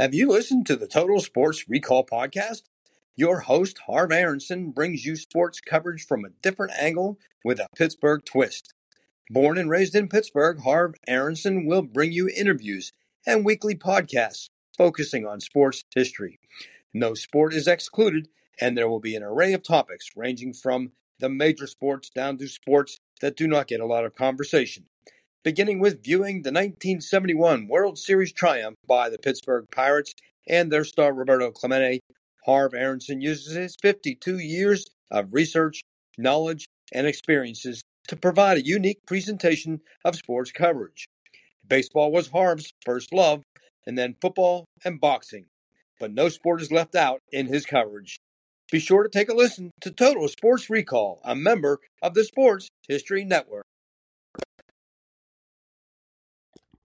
Have you listened to the Total Sports Recall podcast? Your host, Harv Aronson, brings you sports coverage from a different angle with a Pittsburgh twist. Born and raised in Pittsburgh, Harv Aronson will bring you interviews and weekly podcasts focusing on sports history. No sport is excluded, and there will be an array of topics ranging from the major sports down to sports that do not get a lot of conversation beginning with viewing the 1971 World Series triumph by the Pittsburgh Pirates and their star Roberto Clemente. Harv Aronson uses his 52 years of research, knowledge, and experiences to provide a unique presentation of sports coverage. Baseball was Harv's first love, and then football and boxing. But no sport is left out in his coverage. Be sure to take a listen to Total Sports Recall, a member of the Sports History Network.